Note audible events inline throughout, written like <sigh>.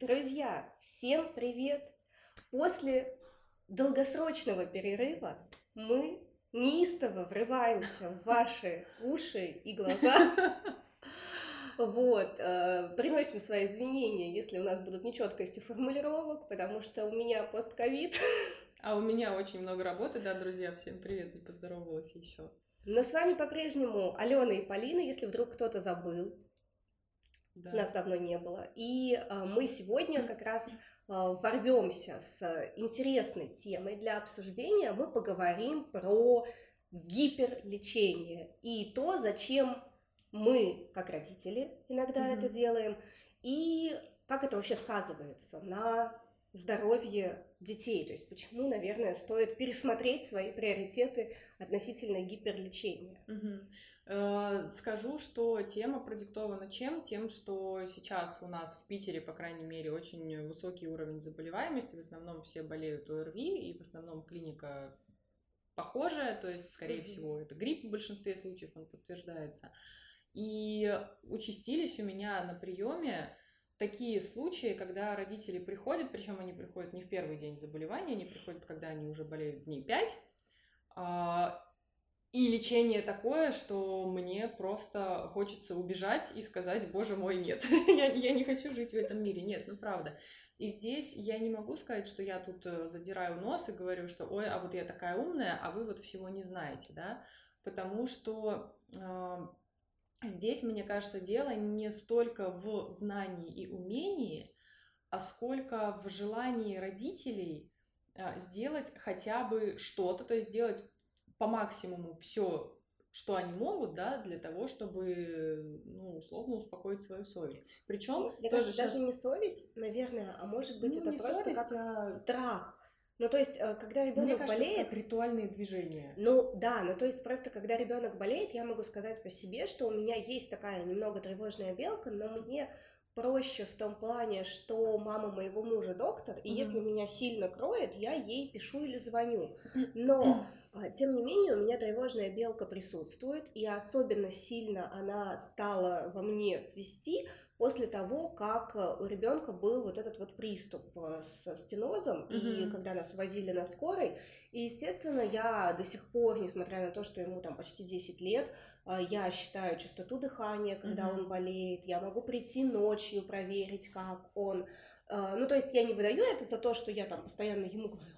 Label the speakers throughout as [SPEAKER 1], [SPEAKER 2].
[SPEAKER 1] Друзья, всем привет! После долгосрочного перерыва мы неистово врываемся в ваши уши и глаза. Вот, э, приносим свои извинения, если у нас будут нечеткости формулировок, потому что у меня постковид.
[SPEAKER 2] А у меня очень много работы, да, друзья, всем привет, не поздоровалась еще.
[SPEAKER 1] Но с вами по-прежнему Алена и Полина, если вдруг кто-то забыл, да. нас давно не было. И э, мы сегодня как раз э, ворвемся с интересной темой для обсуждения. Мы поговорим про гиперлечение и то, зачем мы, как родители, иногда mm-hmm. это делаем, и как это вообще сказывается на здоровье детей. То есть почему, наверное, стоит пересмотреть свои приоритеты относительно гиперлечения.
[SPEAKER 2] Угу. Э, скажу, что тема продиктована чем? Тем, что сейчас у нас в Питере, по крайней мере, очень высокий уровень заболеваемости. В основном все болеют ОРВИ, и в основном клиника похожая, то есть, скорее mm-hmm. всего, это грипп в большинстве случаев, он подтверждается. И участились у меня на приеме такие случаи, когда родители приходят, причем они приходят не в первый день заболевания, они приходят, когда они уже болеют дней 5, и лечение такое, что мне просто хочется убежать и сказать, боже мой, нет, <laughs> я, я не хочу жить в этом мире, нет, ну правда. И здесь я не могу сказать, что я тут э, задираю нос и говорю, что ой, а вот я такая умная, а вы вот всего не знаете, да, потому что э, здесь, мне кажется, дело не столько в знании и умении, а сколько в желании родителей э, сделать хотя бы что-то, то есть сделать по максимуму все, что они могут, да, для того, чтобы, ну, условно успокоить свою совесть. Причем
[SPEAKER 1] Мне тоже кажется, сейчас... даже не совесть, наверное, а может быть ну, это просто совесть, как а... страх. Ну, то есть, э, когда ребенок болеет...
[SPEAKER 2] Это ритуальные движения.
[SPEAKER 1] Ну, да, ну, то есть, просто когда ребенок болеет, я могу сказать по себе, что у меня есть такая немного тревожная белка, но мне проще в том плане, что мама моего мужа доктор, и mm-hmm. если меня сильно кроет, я ей пишу или звоню. <clears throat> Но тем не менее, у меня тревожная белка присутствует, и особенно сильно она стала во мне цвести после того, как э, у ребенка был вот этот вот приступ э, с стенозом, mm-hmm. и когда нас увозили на скорой, и, естественно, я до сих пор, несмотря на то, что ему там почти 10 лет, э, я считаю частоту дыхания, когда mm-hmm. он болеет, я могу прийти ночью проверить, как он. Ну, то есть я не выдаю это за то, что я там постоянно ему говорю,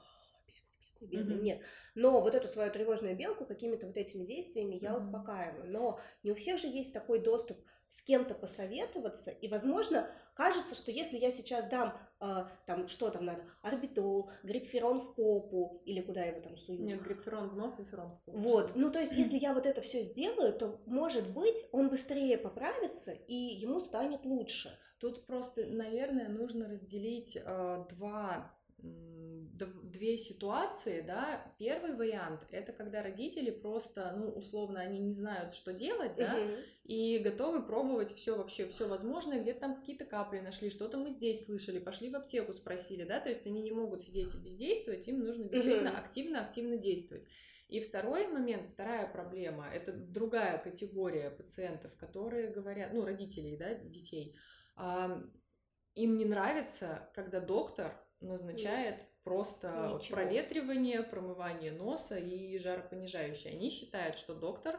[SPEAKER 1] бедный, mm-hmm. нет. Но вот эту свою тревожную белку какими-то вот этими действиями я mm-hmm. успокаиваю. Но не у всех же есть такой доступ с кем-то посоветоваться, и, возможно, кажется, что если я сейчас дам, э, там, что там надо, орбитол, грипферон в попу, или куда его там сую.
[SPEAKER 2] Нет, грипферон в нос и ферон в попу.
[SPEAKER 1] Вот, ну, то есть, если <clears throat> я вот это все сделаю, то, может быть, он быстрее поправится, и ему станет лучше.
[SPEAKER 2] Тут просто, наверное, нужно разделить э, два две ситуации, да, первый вариант это когда родители просто, ну, условно, они не знают, что делать, да, и готовы пробовать все вообще, все возможное, где-то там какие-то капли нашли, что-то мы здесь слышали, пошли в аптеку, спросили, да, то есть они не могут сидеть и бездействовать, им нужно действительно активно-активно действовать. И второй момент, вторая проблема, это другая категория пациентов, которые говорят, ну, родителей, да, детей, им не нравится, когда доктор назначает просто Ничего. проветривание, промывание носа и жаропонижающее. Они считают, что доктор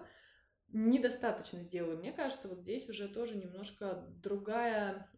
[SPEAKER 2] недостаточно сделал. И мне кажется, вот здесь уже тоже немножко другая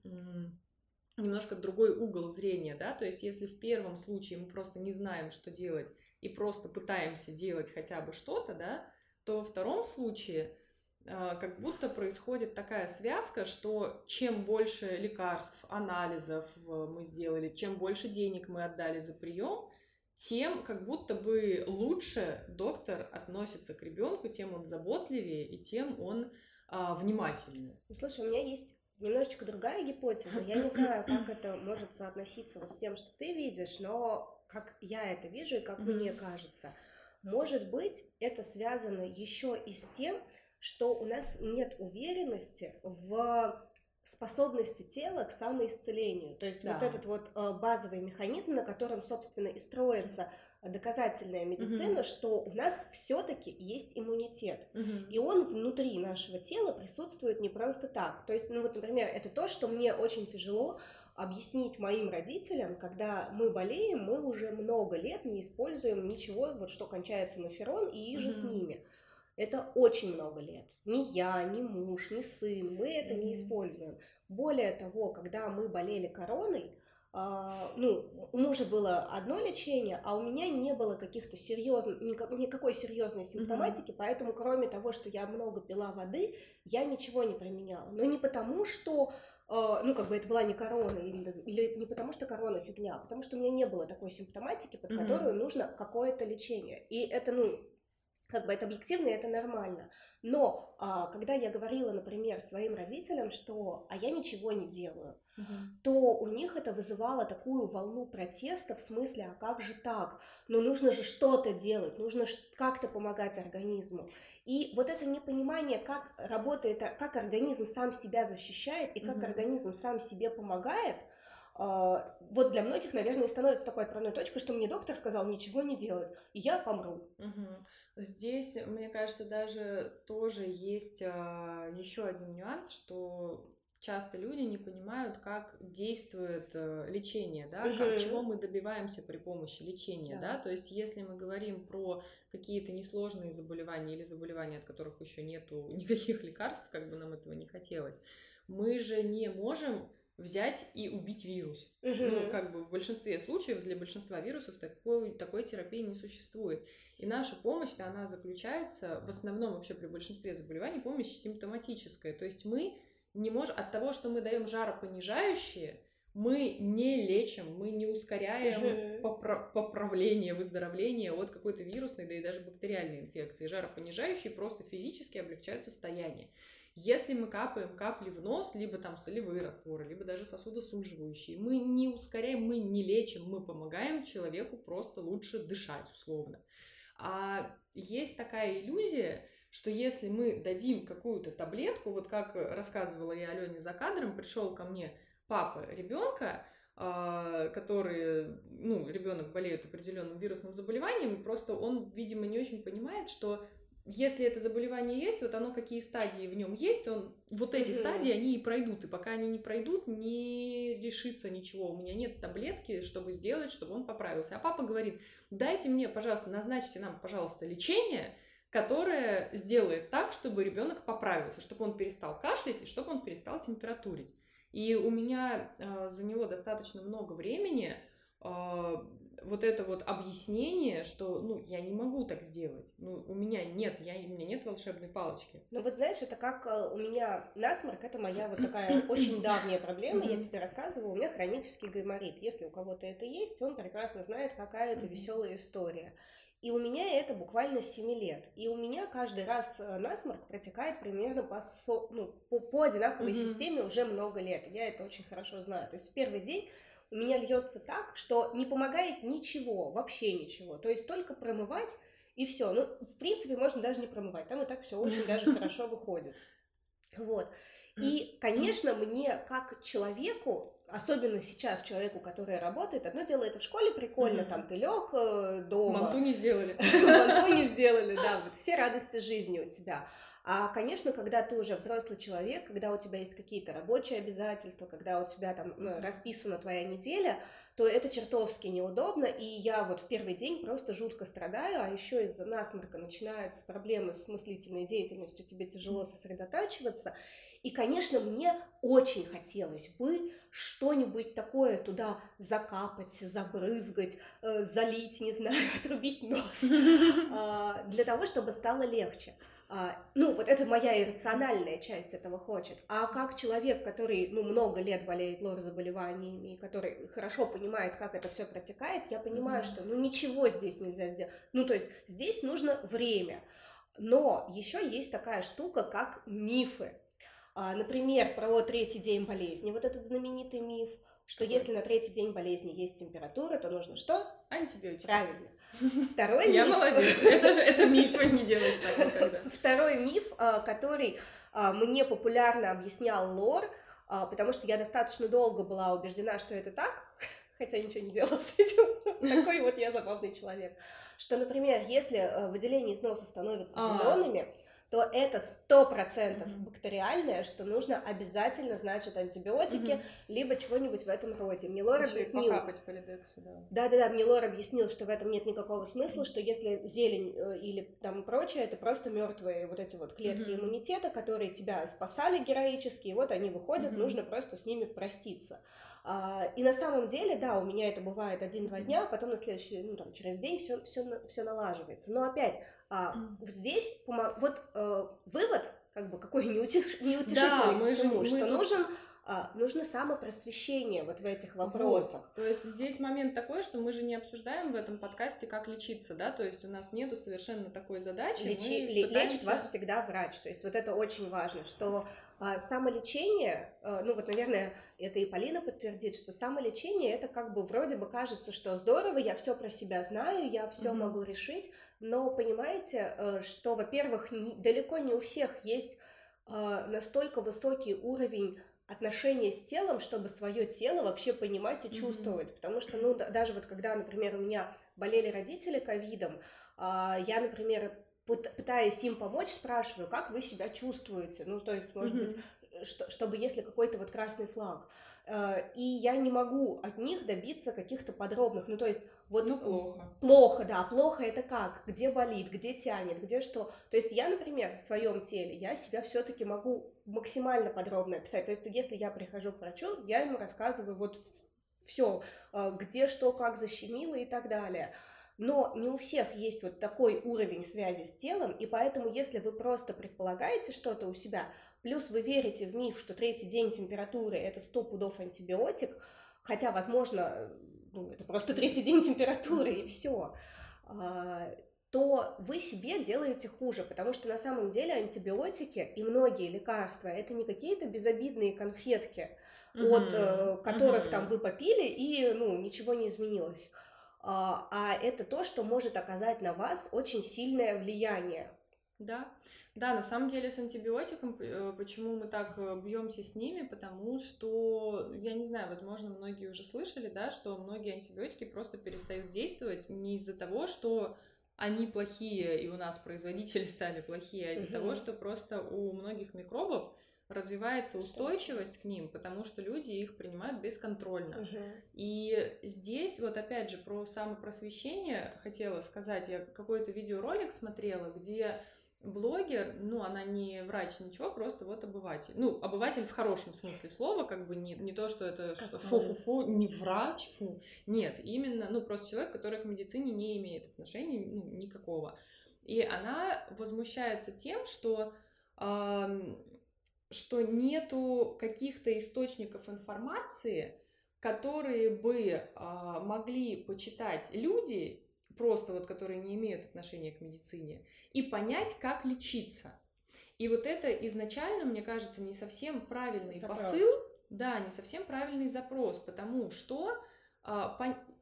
[SPEAKER 2] немножко другой угол зрения, да, то есть если в первом случае мы просто не знаем, что делать, и просто пытаемся делать хотя бы что-то, да, то во втором случае как будто происходит такая связка, что чем больше лекарств, анализов мы сделали, чем больше денег мы отдали за прием, тем как будто бы лучше доктор относится к ребенку, тем он заботливее и тем он а, внимательнее.
[SPEAKER 1] Ну, слушай, у меня есть немножечко другая гипотеза. Я не знаю, как это может соотноситься вот с тем, что ты видишь, но как я это вижу и как мне кажется, может быть, это связано еще и с тем, что у нас нет уверенности в способности тела к самоисцелению. То есть да. вот этот вот э, базовый механизм, на котором, собственно, и строится доказательная медицина, угу. что у нас все-таки есть иммунитет. Угу. И он внутри нашего тела присутствует не просто так. То есть, ну вот, например, это то, что мне очень тяжело объяснить моим родителям, когда мы болеем, мы уже много лет не используем ничего, вот что кончается на ферон и же mm-hmm. с ними. Это очень много лет. Ни я, ни муж, ни сын, мы это mm-hmm. не используем. Более того, когда мы болели короной, Uh, ну, у мужа было одно лечение, а у меня не было каких-то серьезных, никак, никакой серьезной симптоматики, mm-hmm. поэтому кроме того, что я много пила воды, я ничего не применяла. Но не потому, что uh, ну, как бы это была не корона, или, или не потому, что корона фигня, а потому что у меня не было такой симптоматики, под mm-hmm. которую нужно какое-то лечение. И это, ну, как бы это объективно, и это нормально. Но а, когда я говорила, например, своим родителям, что а я ничего не делаю, угу. то у них это вызывало такую волну протеста в смысле, а как же так? Ну нужно же что-то делать, нужно как-то помогать организму. И вот это непонимание, как работает, как организм сам себя защищает и как угу. организм сам себе помогает, а, вот для многих, наверное, становится такой отправной точкой, что мне доктор сказал ничего не делать, и я помру.
[SPEAKER 2] Угу. Здесь, мне кажется, даже тоже есть а, еще один нюанс, что часто люди не понимают, как действует э, лечение, да, угу. как, чего мы добиваемся при помощи лечения, да. да, то есть если мы говорим про какие-то несложные заболевания или заболевания, от которых еще нету <laughs> никаких лекарств, как бы нам этого не хотелось, мы же не можем взять и убить вирус. Угу. Ну, как бы в большинстве случаев для большинства вирусов такой, такой терапии не существует. И наша помощь-то, она заключается, в основном вообще при большинстве заболеваний, помощь симптоматическая. То есть мы не можем, от того, что мы даем жаропонижающие, мы не лечим, мы не ускоряем попра- поправление, выздоровление от какой-то вирусной, да и даже бактериальной инфекции. Жаропонижающие просто физически облегчают состояние. Если мы капаем капли в нос, либо там солевые растворы, либо даже сосудосуживающие, мы не ускоряем, мы не лечим, мы помогаем человеку просто лучше дышать условно. А есть такая иллюзия, что если мы дадим какую-то таблетку, вот как рассказывала я Алене за кадром, пришел ко мне папа ребенка, а, который, ну, ребенок болеет определенным вирусным заболеванием, просто он, видимо, не очень понимает, что если это заболевание есть, вот оно какие стадии в нем есть, он вот эти mm-hmm. стадии они и пройдут, и пока они не пройдут, не решится ничего. У меня нет таблетки, чтобы сделать, чтобы он поправился. А папа говорит: дайте мне, пожалуйста, назначьте нам, пожалуйста, лечение, которое сделает так, чтобы ребенок поправился, чтобы он перестал кашлять и чтобы он перестал температурить. И у меня э, заняло достаточно много времени э, вот это вот объяснение, что, ну, я не могу так сделать, ну, у меня нет, я, у меня нет волшебной палочки.
[SPEAKER 1] Ну, вот знаешь, это как э, у меня насморк, это моя вот такая <coughs> очень давняя проблема, я тебе рассказывала, у меня хронический гайморит, если у кого-то это есть, он прекрасно знает, какая это веселая история. И у меня это буквально 7 лет. И у меня каждый раз э, насморк протекает примерно по, со, ну, по, по одинаковой mm-hmm. системе уже много лет. Я это очень хорошо знаю. То есть в первый день у меня льется так, что не помогает ничего, вообще ничего. То есть только промывать и все. Ну, в принципе, можно даже не промывать. Там и так все очень даже <laughs> хорошо выходит. Вот. И, конечно, мне как человеку, особенно сейчас человеку, который работает, одно дело это в школе прикольно, mm-hmm. там ты лег э, дома.
[SPEAKER 2] Манту не сделали. <laughs>
[SPEAKER 1] Манту не сделали, да, вот все радости жизни у тебя. А, конечно, когда ты уже взрослый человек, когда у тебя есть какие-то рабочие обязательства, когда у тебя там ну, расписана твоя неделя, то это чертовски неудобно, и я вот в первый день просто жутко страдаю, а еще из-за насморка начинаются проблемы с мыслительной деятельностью, тебе тяжело сосредотачиваться, и, конечно, мне очень хотелось бы что-нибудь такое туда закапать, забрызгать, э, залить, не знаю, <laughs> отрубить нос, <laughs> а, для того, чтобы стало легче. А, ну, вот это моя иррациональная часть этого хочет. А как человек, который, ну, много лет болеет лор-заболеваниями, который хорошо понимает, как это все протекает, я понимаю, mm-hmm. что, ну, ничего здесь нельзя сделать. Ну, то есть здесь нужно время. Но еще есть такая штука, как мифы. А, например, про третий день болезни, вот этот знаменитый миф, что если на третий день болезни есть температура, то нужно что?
[SPEAKER 2] Антибиотики.
[SPEAKER 1] Правильно. <laughs> Второй миф...
[SPEAKER 2] Я молодец. Это же это миф, а не делать так никогда. <laughs>
[SPEAKER 1] Второй миф, а, который а, мне популярно объяснял Лор, потому что я достаточно долго была убеждена, что это так, <laughs> хотя ничего не делала с этим. Такой вот я забавный человек. Что, например, если выделения из носа становятся зелеными, то это сто процентов mm-hmm. бактериальное, что нужно обязательно, значит, антибиотики, mm-hmm. либо чего-нибудь в этом роде. Мне Лора Еще объяснил...
[SPEAKER 2] да.
[SPEAKER 1] Да-да-да, мне Лора объяснил, что в этом нет никакого смысла, mm-hmm. что если зелень э, или там прочее, это просто мертвые вот эти вот клетки mm-hmm. иммунитета, которые тебя спасали героически, и вот они выходят, mm-hmm. нужно просто с ними проститься. А, и на самом деле, да, у меня это бывает один-два дня, а потом на следующий, ну там через день все, все, все налаживается. Но опять, а, здесь вот э, вывод, как бы какой <laughs> неутешительный да, мы всему, же, что мы нужен нужно самопросвещение вот в этих вопросах.
[SPEAKER 2] Вот. То есть здесь момент такой, что мы же не обсуждаем в этом подкасте, как лечиться, да, то есть у нас нету совершенно такой задачи.
[SPEAKER 1] Лечи, мы пытаемся... Лечит вас всегда врач, то есть вот это очень важно, что а, самолечение, а, ну вот, наверное, это и Полина подтвердит, что самолечение это как бы вроде бы кажется, что здорово, я все про себя знаю, я все mm-hmm. могу решить, но понимаете, э, что, во-первых, далеко не у всех есть а, настолько высокий уровень отношения с телом, чтобы свое тело вообще понимать и чувствовать. Mm-hmm. Потому что, ну, да, даже вот когда, например, у меня болели родители ковидом, э, я, например, пытаясь им помочь, спрашиваю, как вы себя чувствуете? Ну, то есть, может mm-hmm. быть, что, чтобы если какой-то вот красный флаг. Э, и я не могу от них добиться каких-то подробных, ну то есть вот
[SPEAKER 2] ну, плохо.
[SPEAKER 1] Плохо, да, плохо это как, где болит, где тянет, где что. То есть я, например, в своем теле, я себя все-таки могу максимально подробно описать. То есть если я прихожу к врачу, я ему рассказываю вот все, э, где что, как защемило и так далее. Но не у всех есть вот такой уровень связи с телом, и поэтому, если вы просто предполагаете что-то у себя, плюс вы верите в миф, что третий день температуры это 100 пудов антибиотик, хотя, возможно, ну, это просто третий день температуры и все, а, то вы себе делаете хуже, потому что на самом деле антибиотики и многие лекарства это не какие-то безобидные конфетки, mm-hmm. от э, которых mm-hmm. там вы попили и ну ничего не изменилось а, а это то, что может оказать на вас очень сильное влияние.
[SPEAKER 2] Да, да, на самом деле с антибиотиком, э, почему мы так э, бьемся с ними, потому что, я не знаю, возможно, многие уже слышали, да, что многие антибиотики просто перестают действовать не из-за того, что они плохие, и у нас производители <laughs> стали плохие, а из-за угу. того, что просто у многих микробов развивается устойчивость к ним, потому что люди их принимают бесконтрольно. Угу. И здесь вот опять же про самопросвещение хотела сказать. Я какой-то видеоролик смотрела, где блогер, ну, она не врач, ничего, просто вот обыватель. Ну, обыватель в хорошем смысле слова, как бы не, не то, что это фу-фу-фу, не врач, фу. Нет, именно, ну, просто человек, который к медицине не имеет отношения, ну, никакого. И она возмущается тем, что э, что нету каких-то источников информации, которые бы а, могли почитать люди, просто вот которые не имеют отношения к медицине, и понять, как лечиться. И вот это изначально, мне кажется, не совсем правильный запрос. посыл, да, не совсем правильный запрос, потому что а,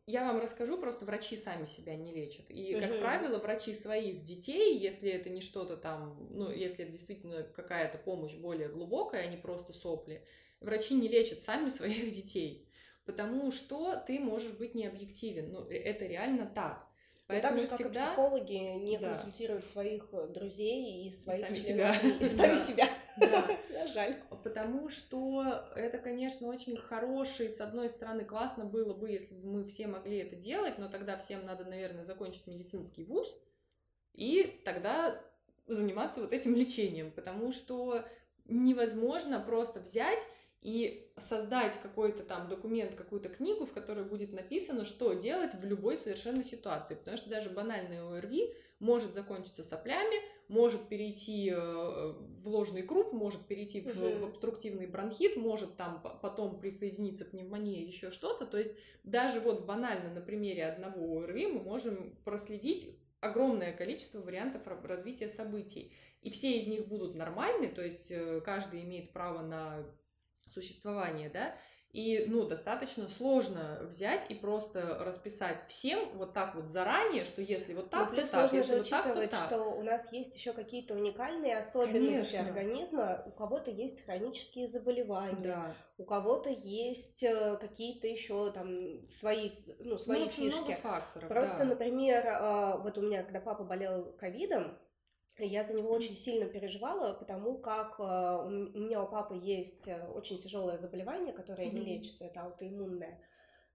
[SPEAKER 2] я вам расскажу, просто врачи сами себя не лечат. И, как угу. правило, врачи своих детей, если это не что-то там, ну, если это действительно какая-то помощь более глубокая, а не просто сопли, врачи не лечат сами своих <laughs> детей. Потому что ты можешь быть необъективен. Ну, это реально так.
[SPEAKER 1] Поэтому так же, всегда... как и психологи не да. консультируют своих э, друзей и своих
[SPEAKER 2] сами себя. <laughs>
[SPEAKER 1] И сами себя. Да. <laughs> Жаль.
[SPEAKER 2] Потому что это, конечно, очень хороший, с одной стороны, классно было бы, если бы мы все могли это делать, но тогда всем надо, наверное, закончить медицинский вуз и тогда заниматься вот этим лечением, потому что невозможно просто взять и создать какой-то там документ, какую-то книгу, в которой будет написано, что делать в любой совершенно ситуации. Потому что даже банальное ОРВИ может закончиться соплями, может перейти э, в ложный круп, может перейти в, угу. в обструктивный бронхит, может там потом присоединиться пневмония, еще что-то. То есть даже вот банально на примере одного ОРВИ мы можем проследить огромное количество вариантов развития событий. И все из них будут нормальны, то есть э, каждый имеет право на существования, да, и, ну, достаточно сложно взять и просто расписать всем вот так вот заранее, что если вот так, то так, если вот так, то так.
[SPEAKER 1] что у нас есть еще какие-то уникальные особенности Конечно. организма. У кого-то есть хронические заболевания, да. у кого-то есть э, какие-то еще там свои, ну, свои ну, фишки.
[SPEAKER 2] Много факторов,
[SPEAKER 1] Просто,
[SPEAKER 2] да.
[SPEAKER 1] например, а, вот у меня, когда папа болел ковидом, я за него очень сильно переживала, потому как э, у меня у папы есть э, очень тяжелое заболевание, которое mm-hmm. не лечится, это аутоиммунное.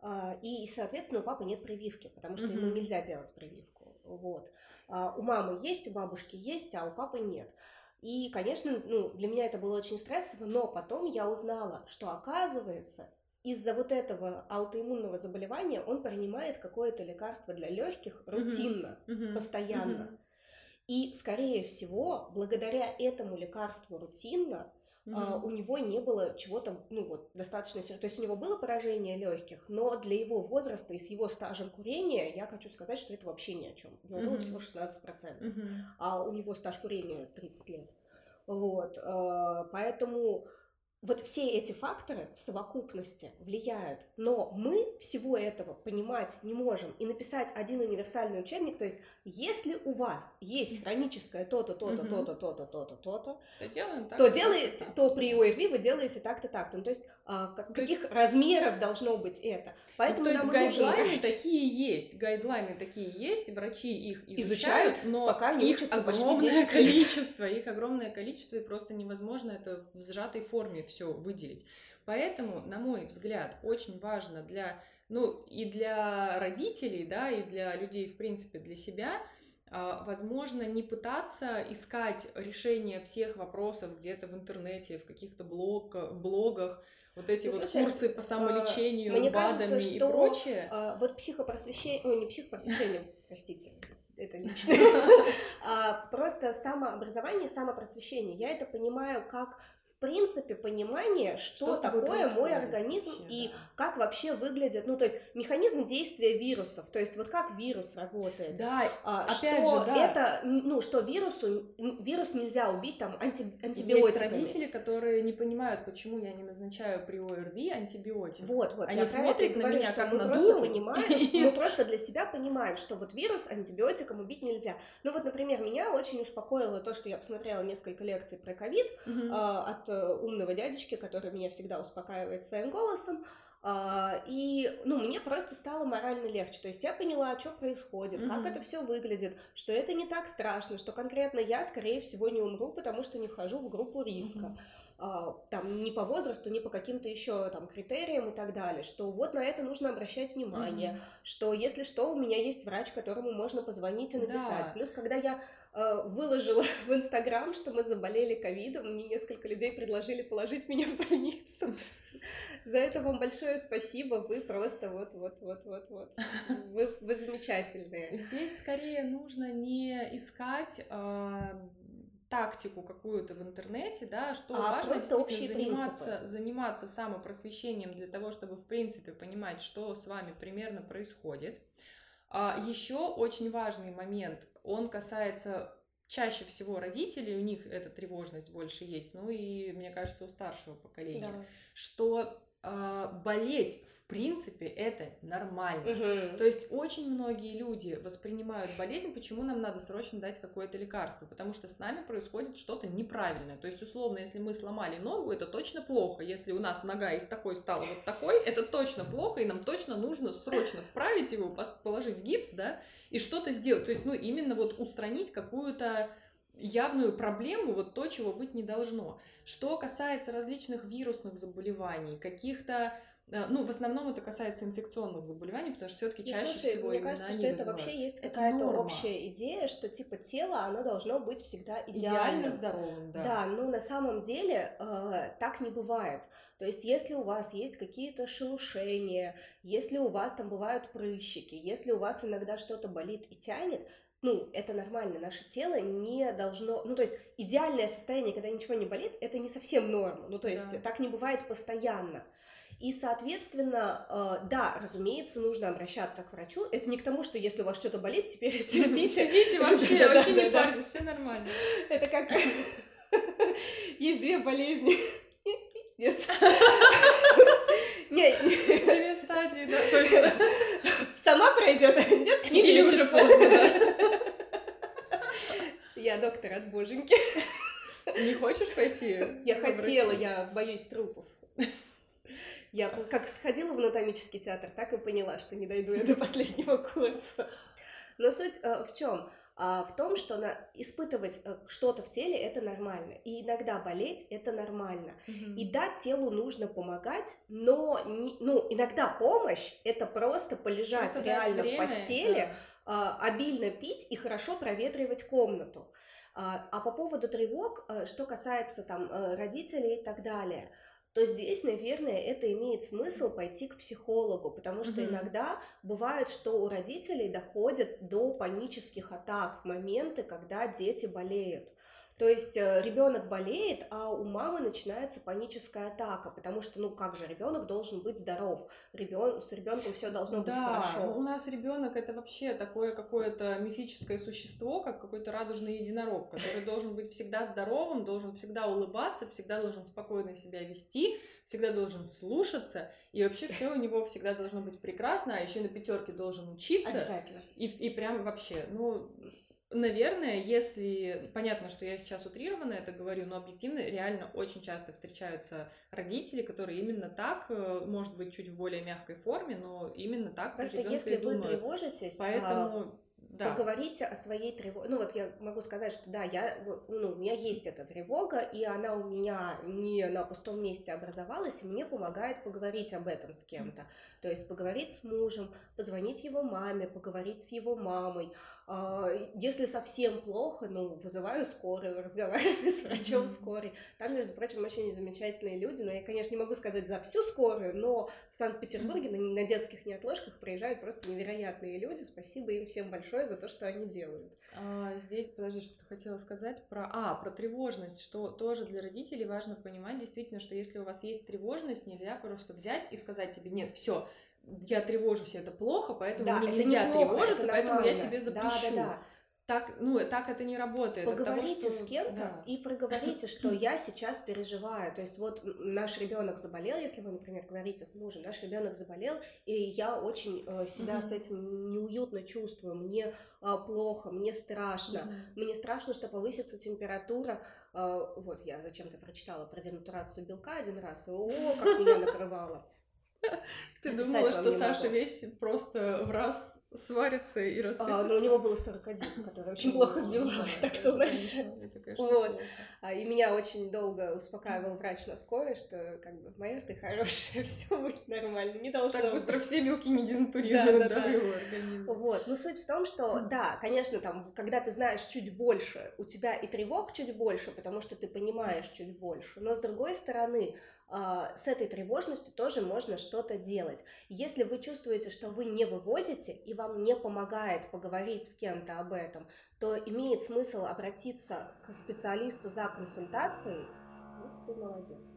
[SPEAKER 1] А, и, соответственно, у папы нет прививки, потому что mm-hmm. ему нельзя делать прививку. Вот. А, у мамы есть, у бабушки есть, а у папы нет. И, конечно, ну, для меня это было очень стрессово, но потом я узнала, что оказывается, из-за вот этого аутоиммунного заболевания он принимает какое-то лекарство для легких рутинно, mm-hmm. постоянно. Mm-hmm. И, скорее всего, благодаря этому лекарству рутинно mm-hmm. а, у него не было чего-то, ну вот, достаточно То есть у него было поражение легких, но для его возраста и с его стажем курения я хочу сказать, что это вообще ни о чем. У него mm-hmm. было всего 16%, mm-hmm. а у него стаж курения 30 лет. Вот, а, поэтому вот все эти факторы в совокупности влияют, но мы всего этого понимать не можем и написать один универсальный учебник, то есть если у вас есть хроническое то-то, то-то, то-то, то-то, то-то, то-то,
[SPEAKER 2] то делаем
[SPEAKER 1] так, то делаете, то при ОРВИ вы делаете так-то, так-то. Ну, то есть каких есть... размеров должно быть это.
[SPEAKER 2] Поэтому ну, то есть гайдлайны такие есть, гайдлайны такие есть, врачи их изучают, изучают но пока не их огромное количество, их огромное количество, и просто невозможно это в сжатой форме все выделить. Поэтому, на мой взгляд, очень важно для, ну, и для родителей, да, и для людей, в принципе, для себя, а, возможно, не пытаться искать решение всех вопросов где-то в интернете, в каких-то блог, блогах, вот эти ну, вот слушай, курсы по самолечению,
[SPEAKER 1] мне
[SPEAKER 2] БАДами
[SPEAKER 1] кажется, что,
[SPEAKER 2] и прочее.
[SPEAKER 1] А, вот психопросвещение, ой, не психопросвещение, <laughs> простите, это лично. <laughs> а, просто самообразование, самопросвещение. Я это понимаю как принципе понимание, что, что такое мой организм вообще, и да. как вообще выглядит, ну то есть механизм действия вирусов, то есть вот как вирус работает.
[SPEAKER 2] Да,
[SPEAKER 1] а, опять что же, да. это, ну что вирусу вирус нельзя убить там анти, антибиотиками.
[SPEAKER 2] Есть родители, которые не понимают, почему я не назначаю при ОРВИ антибиотик.
[SPEAKER 1] Вот, вот.
[SPEAKER 2] Они смотрят на говорю, меня как
[SPEAKER 1] мы
[SPEAKER 2] на
[SPEAKER 1] просто дуру. понимаем, <laughs> мы просто для себя понимаем, что вот вирус антибиотиком убить нельзя. Ну вот, например, меня очень успокоило то, что я посмотрела несколько лекций про ковид угу. от умного дядечки, который меня всегда успокаивает своим голосом. А, и, ну, мне просто стало морально легче. То есть я поняла, что происходит, mm-hmm. как это все выглядит, что это не так страшно, что конкретно я, скорее всего, не умру, потому что не вхожу в группу риска. Mm-hmm. А, там ни по возрасту, ни по каким-то еще там критериям и так далее, что вот на это нужно обращать внимание, mm-hmm. что если что, у меня есть врач, которому можно позвонить и написать. Да. Плюс, когда я э, выложила <laughs> в Инстаграм, что мы заболели ковидом, мне несколько людей предложили положить меня в больницу. <laughs> За это вам большое спасибо, вы просто вот, вот, вот, вот, вот, вы, вы замечательные.
[SPEAKER 2] Здесь скорее нужно не искать а, тактику какую-то в интернете, да, что а, важно заниматься, заниматься самопросвещением для того, чтобы, в принципе, понимать, что с вами примерно происходит. А, еще очень важный момент, он касается чаще всего родителей, у них эта тревожность больше есть, ну и, мне кажется, у старшего поколения, да. что э, болеть в принципе, это нормально. Угу. То есть очень многие люди воспринимают болезнь, почему нам надо срочно дать какое-то лекарство, потому что с нами происходит что-то неправильное. То есть, условно, если мы сломали ногу, это точно плохо. Если у нас нога из такой стала вот такой, это точно плохо, и нам точно нужно срочно вправить его, положить гипс, да, и что-то сделать. То есть, ну, именно вот устранить какую-то явную проблему, вот то, чего быть не должно. Что касается различных вирусных заболеваний, каких-то Э, ну, в основном это касается инфекционных заболеваний, потому что все-таки чаще слушай, всего
[SPEAKER 1] мне кажется, что это вообще есть какая-то общая идея, что типа тело, оно должно быть всегда идеальным. Идеально
[SPEAKER 2] здоровым, да.
[SPEAKER 1] Да, но на самом деле э, так не бывает. То есть, если у вас есть какие-то шелушения, если у вас там бывают прыщики, если у вас иногда что-то болит и тянет, ну, это нормально, наше тело не должно, ну, то есть идеальное состояние, когда ничего не болит, это не совсем норма, ну, то есть да. так не бывает постоянно. И, соответственно, э, да, разумеется, нужно обращаться к врачу. Это не к тому, что если у вас что-то болит, теперь <laughs> терпите.
[SPEAKER 2] Сидите <laughs> вообще, вообще не парьтесь, все нормально.
[SPEAKER 1] Это как... <laughs> Есть две болезни. Нет.
[SPEAKER 2] Нет. Две стадии, да, точно.
[SPEAKER 1] Сама пройдет, нет?
[SPEAKER 2] Или уже поздно, да.
[SPEAKER 1] Я доктор от боженьки.
[SPEAKER 2] Не хочешь пойти?
[SPEAKER 1] Я хотела, я боюсь трупов. Я как сходила в анатомический театр, так и поняла, что не дойду я до последнего курса. Но суть э, в чем? А, в том, что на, испытывать э, что-то в теле это нормально, и иногда болеть это нормально. Mm-hmm. И да, телу нужно помогать, но не, ну иногда помощь это просто полежать просто реально в постели, да. Э, обильно пить и хорошо проветривать комнату. А, а по поводу тревог, э, что касается там э, родителей и так далее, то здесь, наверное, это имеет смысл пойти к психологу, потому что mm-hmm. иногда бывает, что у родителей доходит до панических атак в моменты, когда дети болеют. То есть э, ребенок болеет, а у мамы начинается паническая атака, потому что, ну как же, ребенок должен быть здоров, ребен... с ребенком все должно быть
[SPEAKER 2] да,
[SPEAKER 1] хорошо.
[SPEAKER 2] У нас ребенок это вообще такое какое-то мифическое существо, как какой-то радужный единорог, который должен быть всегда здоровым, должен всегда улыбаться, всегда должен спокойно себя вести, всегда должен слушаться, и вообще все у него всегда должно быть прекрасно, а еще на пятерке должен учиться.
[SPEAKER 1] Обязательно.
[SPEAKER 2] И, и прям вообще, ну, Наверное, если... Понятно, что я сейчас утрированно это говорю, но объективно реально очень часто встречаются родители, которые именно так, э, может быть, чуть в более мягкой форме, но именно так
[SPEAKER 1] Просто если вы тревожитесь,
[SPEAKER 2] а, Поэтому
[SPEAKER 1] да. поговорите о своей тревоге. Ну вот я могу сказать, что да, я, ну, у меня есть эта тревога, и она у меня не на пустом месте образовалась, и мне помогает поговорить об этом с кем-то. То есть поговорить с мужем, позвонить его маме, поговорить с его мамой. А, если совсем плохо, ну, вызываю скорую, <laughs> разговариваю с врачом mm-hmm. скорой. Там, между прочим, очень замечательные люди, но я, конечно, не могу сказать за всю скорую, но в Санкт-Петербурге mm-hmm. на, на детских неотложках проезжают просто невероятные люди. Спасибо им всем большое за то, что они делают.
[SPEAKER 2] А, здесь, подожди, что ты хотела сказать про... А, про тревожность, что тоже для родителей важно понимать действительно, что если у вас есть тревожность, нельзя просто взять и сказать тебе, нет, все, я тревожусь, это плохо, поэтому да, мне нельзя плохо, тревожиться, поэтому я себе запишу. Да, да, да так, ну, так это не работает.
[SPEAKER 1] Поговорите
[SPEAKER 2] того, что...
[SPEAKER 1] с кем-то да. и проговорите, что я сейчас переживаю. То есть вот наш ребенок заболел, если вы, например, говорите с мужем, наш ребенок заболел, и я очень э, себя с этим неуютно чувствую, мне э, плохо, мне страшно, мне страшно, что повысится температура. Э, вот я зачем-то прочитала про денатурацию белка один раз, и о, как меня накрывало. <laughs>
[SPEAKER 2] Ты думала, что Саша весь просто в раз сварится и рассыпется?
[SPEAKER 1] А, ну, у него было 41, который очень плохо сбивалось, так что, знаешь... <laughs> Это, конечно, вот. А, и меня очень долго успокаивал врач на скорой, что, как бы, моя ты хорошая, <laughs> все будет нормально, не должно
[SPEAKER 2] Так быстро все белки не денатурируют, да, в его
[SPEAKER 1] организме. Вот, но суть в том, что, да, конечно, там, когда ты знаешь чуть больше, у тебя и тревог чуть больше, потому что ты понимаешь чуть больше, но, с другой стороны, а, с этой тревожностью тоже можно что-то делать. Если вы чувствуете, что вы не вывозите и вам не помогает поговорить с кем-то об этом, то имеет смысл обратиться к специалисту за консультацией. Вот ты молодец.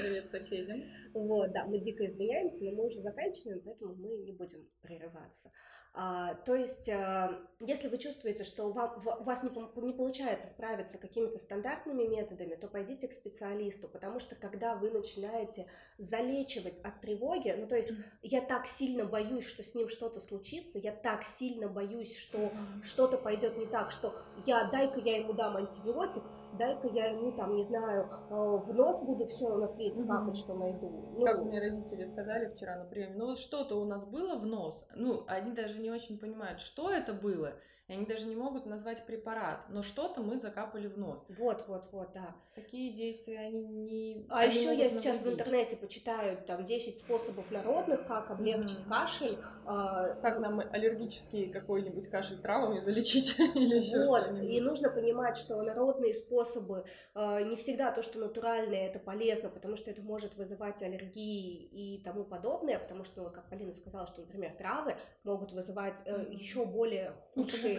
[SPEAKER 2] Привет соседям. <laughs>
[SPEAKER 1] Вот, да, мы дико извиняемся, но мы уже заканчиваем, поэтому мы не будем прерываться. А, то есть, а, если вы чувствуете, что вам, у вас не, не получается справиться какими-то стандартными методами, то пойдите к специалисту, потому что когда вы начинаете залечивать от тревоги, ну то есть я так сильно боюсь, что с ним что-то случится, я так сильно боюсь, что что-то пойдет не так, что я дай-ка я ему дам антибиотик, дай-ка я ему там, не знаю, э, в нос буду все на свете капать, что найду.
[SPEAKER 2] Ну, как мне родители сказали вчера на приеме, ну вот что-то у нас было в нос, ну они даже не очень понимают, что это было, и они даже не могут назвать препарат, но что-то мы закапали в нос.
[SPEAKER 1] Вот, вот, вот, да.
[SPEAKER 2] Такие действия, они не...
[SPEAKER 1] А они еще я сейчас навредить. в интернете почитаю там 10 способов народных, как облегчить mm-hmm. кашель.
[SPEAKER 2] Э... Как нам аллергический какой-нибудь кашель травами залечить <laughs> или
[SPEAKER 1] еще Вот, и нужно понимать, что народные способы э, не всегда то, что натуральное, это полезно, потому что это может вызывать аллергии и тому подобное, потому что, как Полина сказала, что, например, травы могут вызывать э, еще более худшие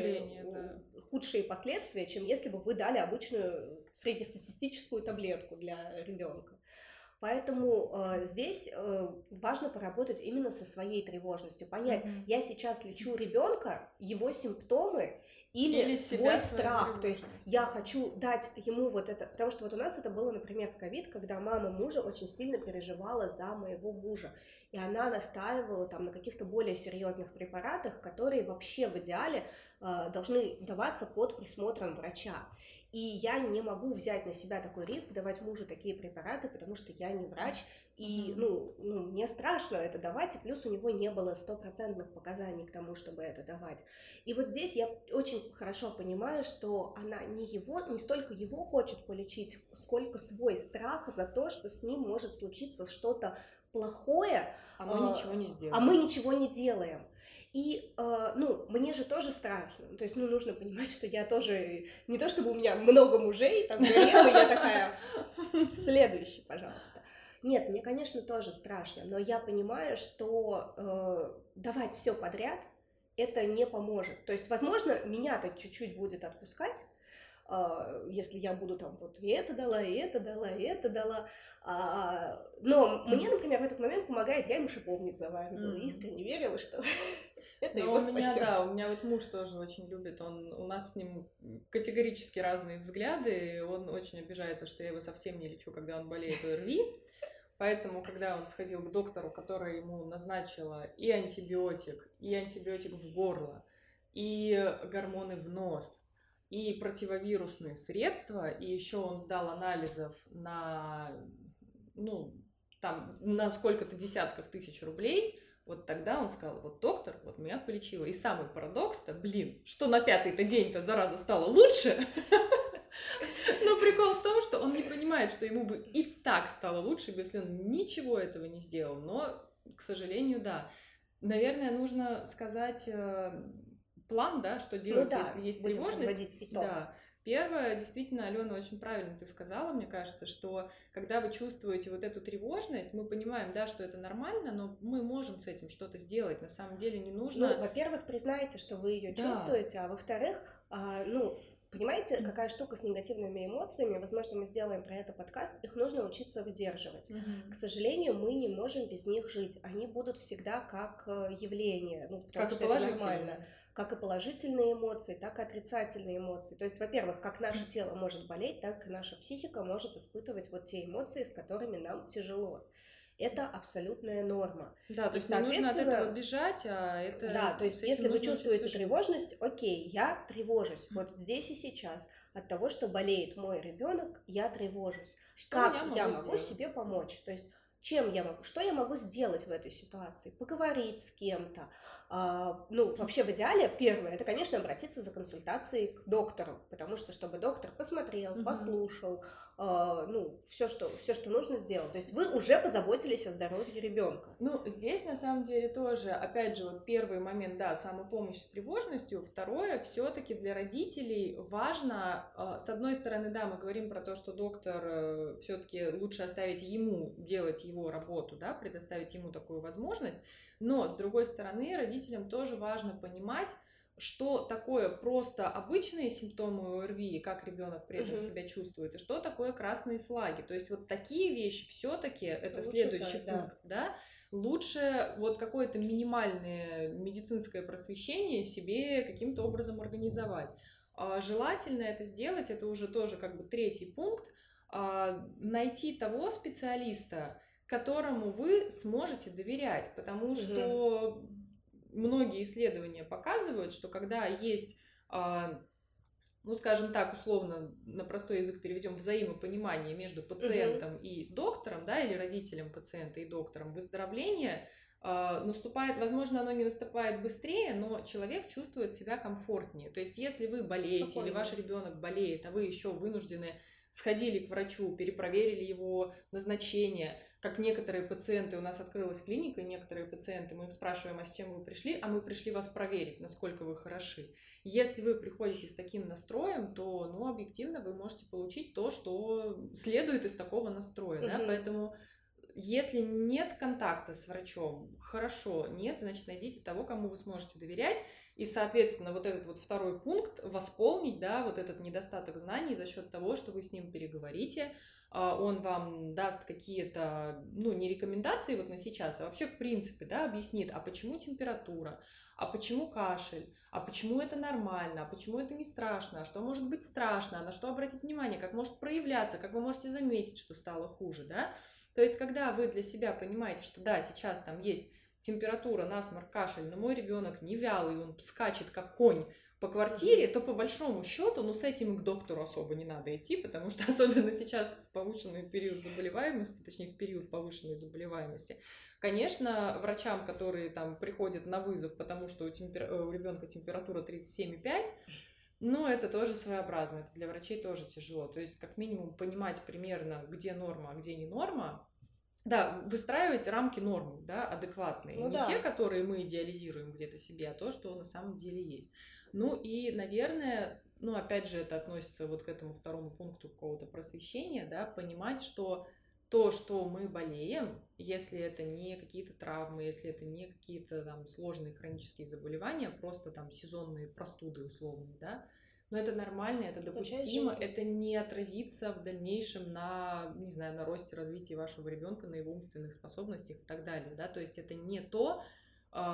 [SPEAKER 1] да. худшие последствия, чем если бы вы дали обычную среднестатистическую таблетку для ребенка. Поэтому э, здесь э, важно поработать именно со своей тревожностью, понять, mm-hmm. я сейчас лечу ребенка, его симптомы или, или свой страх. То есть я хочу дать ему вот это, потому что вот у нас это было, например, в ковид, когда мама мужа очень сильно переживала за моего мужа, и она настаивала там на каких-то более серьезных препаратах, которые вообще в идеале э, должны даваться под присмотром врача. И я не могу взять на себя такой риск, давать мужу такие препараты, потому что я не врач, и, ну, ну, мне страшно это давать, и плюс у него не было стопроцентных показаний к тому, чтобы это давать. И вот здесь я очень хорошо понимаю, что она не его, не столько его хочет полечить, сколько свой страх за то, что с ним может случиться что-то плохое,
[SPEAKER 2] а мы э, ничего не сделаем.
[SPEAKER 1] А мы ничего не делаем. И, э, ну, мне же тоже страшно. То есть, ну, нужно понимать, что я тоже... Не то, чтобы у меня много мужей, там, горело, я такая... Следующий, пожалуйста. Нет, мне, конечно, тоже страшно, но я понимаю, что э, давать все подряд это не поможет. То есть, возможно, меня-то чуть-чуть будет отпускать, если я буду там вот и это дала, и это дала, и это дала. А, но мне, например, в этот момент помогает, я ему шиповник заваривала, mm-hmm. искренне верила, что <laughs> это
[SPEAKER 2] Но его у меня, да, у меня вот муж тоже очень любит, он, у нас с ним категорически разные взгляды, он очень обижается, что я его совсем не лечу, когда он болеет ОРВИ, Поэтому, когда он сходил к доктору, которая ему назначила и антибиотик, и антибиотик в горло, и гормоны в нос, и противовирусные средства, и еще он сдал анализов на, ну, там, на сколько-то десятков тысяч рублей, вот тогда он сказал, вот доктор, вот меня полечила. И самый парадокс-то, блин, что на пятый-то день-то зараза стало лучше, <laughs> Но прикол в том, что он не понимает, что ему бы и так стало лучше, если он ничего этого не сделал. Но, к сожалению, да. Наверное, нужно сказать э, план, да, что ну делать, ну, да, если есть тревожность. Да. Первое, действительно, Алена, очень правильно ты сказала, мне кажется, что когда вы чувствуете вот эту тревожность, мы понимаем, да, что это нормально, но мы можем с этим что-то сделать. На самом деле не нужно.
[SPEAKER 1] Ну, во-первых, признайте, что вы ее да. чувствуете, а во-вторых, а, ну, Понимаете, какая штука с негативными эмоциями? Возможно, мы сделаем про это подкаст. Их нужно учиться выдерживать. Mm-hmm. К сожалению, мы не можем без них жить. Они будут всегда как э, явление. Ну, потому как что это нормально. Как и положительные эмоции, так и отрицательные эмоции. То есть, во-первых, как наше тело может болеть, так и наша психика может испытывать вот те эмоции, с которыми нам тяжело это абсолютная норма.
[SPEAKER 2] Да, то есть не нужно от этого бежать, а это...
[SPEAKER 1] Да, то есть если вы чувствуете тревожность, окей, я тревожусь. Вот здесь и сейчас от того, что болеет мой ребенок, я тревожусь. Что как я могу, я могу себе помочь? То есть чем я могу, что я могу сделать в этой ситуации? Поговорить с кем-то. А, ну, вообще в идеале первое, это, конечно, обратиться за консультацией к доктору, потому что, чтобы доктор посмотрел, угу. послушал, а, ну, все что, все, что нужно сделать. То есть вы уже позаботились о здоровье ребенка.
[SPEAKER 2] Ну, здесь на самом деле тоже, опять же, вот первый момент, да, самопомощь с тревожностью. Второе, все-таки для родителей важно, а, с одной стороны, да, мы говорим про то, что доктор э, все-таки лучше оставить ему делать его работу, да, предоставить ему такую возможность. Но, с другой стороны, родителям тоже важно понимать, что такое просто обычные симптомы ОРВИ, как ребенок при этом угу. себя чувствует, и что такое красные флаги. То есть вот такие вещи все-таки, это лучше следующий знать, пункт, да. да, лучше вот какое-то минимальное медицинское просвещение себе каким-то образом организовать. А желательно это сделать, это уже тоже как бы третий пункт, а, найти того специалиста, которому вы сможете доверять, потому угу. что многие исследования показывают, что когда есть, а, ну, скажем так, условно, на простой язык переведем, взаимопонимание между пациентом угу. и доктором, да, или родителем пациента и доктором, выздоровление наступает, возможно, оно не наступает быстрее, но человек чувствует себя комфортнее. То есть, если вы болеете Спокойно. или ваш ребенок болеет, а вы еще вынуждены сходили к врачу, перепроверили его назначение, как некоторые пациенты, у нас открылась клиника, и некоторые пациенты, мы их спрашиваем, а с чем вы пришли, а мы пришли вас проверить, насколько вы хороши. Если вы приходите с таким настроем, то, ну, объективно вы можете получить то, что следует из такого настроя, mm-hmm. да, поэтому если нет контакта с врачом, хорошо, нет, значит, найдите того, кому вы сможете доверять, и, соответственно, вот этот вот второй пункт восполнить, да, вот этот недостаток знаний за счет того, что вы с ним переговорите, а, он вам даст какие-то, ну, не рекомендации вот на сейчас, а вообще в принципе, да, объяснит, а почему температура, а почему кашель, а почему это нормально, а почему это не страшно, а что может быть страшно, а на что обратить внимание, как может проявляться, как вы можете заметить, что стало хуже, да. То есть, когда вы для себя понимаете, что да, сейчас там есть температура, насморк, кашель, но мой ребенок не вялый, он скачет как конь по квартире, то по большому счету, ну, с этим и к доктору особо не надо идти, потому что <laughs> особенно сейчас в повышенный период заболеваемости, точнее, в период повышенной заболеваемости, конечно, врачам, которые там приходят на вызов, потому что у, темпер... Э, у ребенка температура 37,5, ну, это тоже своеобразно, это для врачей тоже тяжело. То есть, как минимум, понимать примерно, где норма, а где не норма, да, выстраивать рамки нормы, да, адекватные. Ну, не да. те, которые мы идеализируем где-то себе, а то, что на самом деле есть. Ну и, наверное, ну опять же это относится вот к этому второму пункту какого-то просвещения, да, понимать, что то, что мы болеем, если это не какие-то травмы, если это не какие-то там сложные хронические заболевания, просто там сезонные простуды условные, да, но это нормально, это допустимо, это не отразится в дальнейшем на, не знаю, на росте, развитии вашего ребенка, на его умственных способностях и так далее, да, то есть это не то,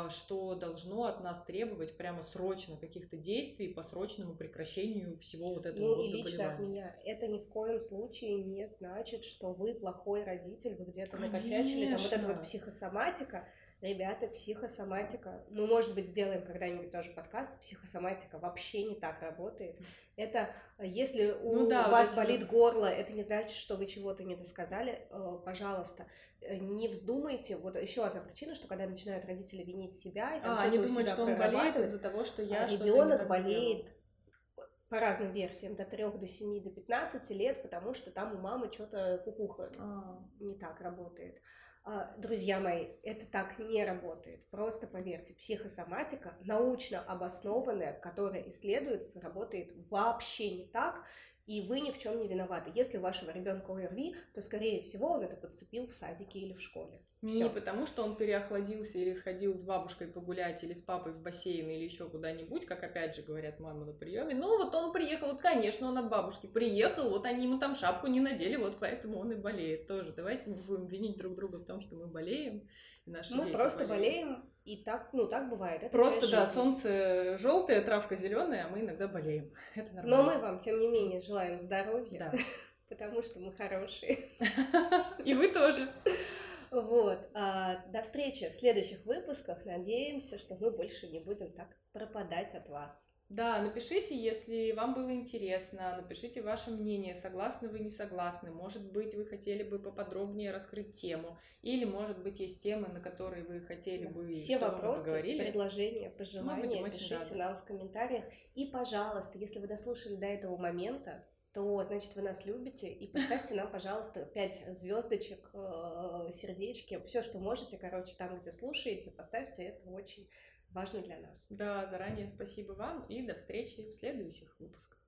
[SPEAKER 2] что должно от нас требовать прямо срочно каких-то действий по срочному прекращению всего вот этого
[SPEAKER 1] ну,
[SPEAKER 2] вот
[SPEAKER 1] и лично от меня. Это ни в коем случае не значит, что вы плохой родитель, вы где-то накосячили, там вот эта вот психосоматика, Ребята, психосоматика, мы, может быть, сделаем когда-нибудь тоже подкаст, психосоматика вообще не так работает. Это, если у ну, да, вас вот болит горло, это не значит, что вы чего-то не досказали, э, пожалуйста, э, не вздумайте, вот еще одна причина, что когда начинают родители винить себя, и там
[SPEAKER 2] а, они думают, что он болеет из-за того, что я
[SPEAKER 1] а ребенок болеет сделала. по разным версиям, до 3, до 7, до 15 лет, потому что там у мамы что-то кукуха а. не так работает. А, друзья мои, это так не работает. Просто поверьте, психосоматика, научно обоснованная, которая исследуется, работает вообще не так и вы ни в чем не виноваты. Если у вашего ребенка ОРВИ, то, скорее всего, он это подцепил в садике или в школе.
[SPEAKER 2] Не Всё. потому, что он переохладился или сходил с бабушкой погулять, или с папой в бассейн, или еще куда-нибудь, как опять же говорят мамы на приеме. Ну, вот он приехал, вот, конечно, он от бабушки приехал, вот они ему там шапку не надели, вот поэтому он и болеет тоже. Давайте не будем винить друг друга в том, что мы болеем.
[SPEAKER 1] Наши мы просто болеем. болеем, и так, ну, так бывает. Это
[SPEAKER 2] просто, да, жизни. солнце желтое, травка зеленая, а мы иногда болеем. <laughs> Это нормально.
[SPEAKER 1] Но мы вам, тем не менее, желаем здоровья, да. <laughs> потому что мы хорошие. <laughs>
[SPEAKER 2] И вы тоже.
[SPEAKER 1] Вот. А, до встречи в следующих выпусках. Надеемся, что мы больше не будем так пропадать от вас.
[SPEAKER 2] Да, напишите, если вам было интересно, напишите ваше мнение, согласны вы, не согласны. Может быть, вы хотели бы поподробнее раскрыть тему, или, может быть, есть темы, на которые вы хотели да. бы,
[SPEAKER 1] Все вопросы, поговорили. предложения, пожелания пишите рады. нам в комментариях. И, пожалуйста, если вы дослушали до этого момента, то значит вы нас любите и поставьте нам, пожалуйста, 5 звездочек, э, сердечки, все, что можете, короче, там, где слушаете, поставьте, это очень важно для нас.
[SPEAKER 2] Да, заранее спасибо вам и до встречи в следующих выпусках.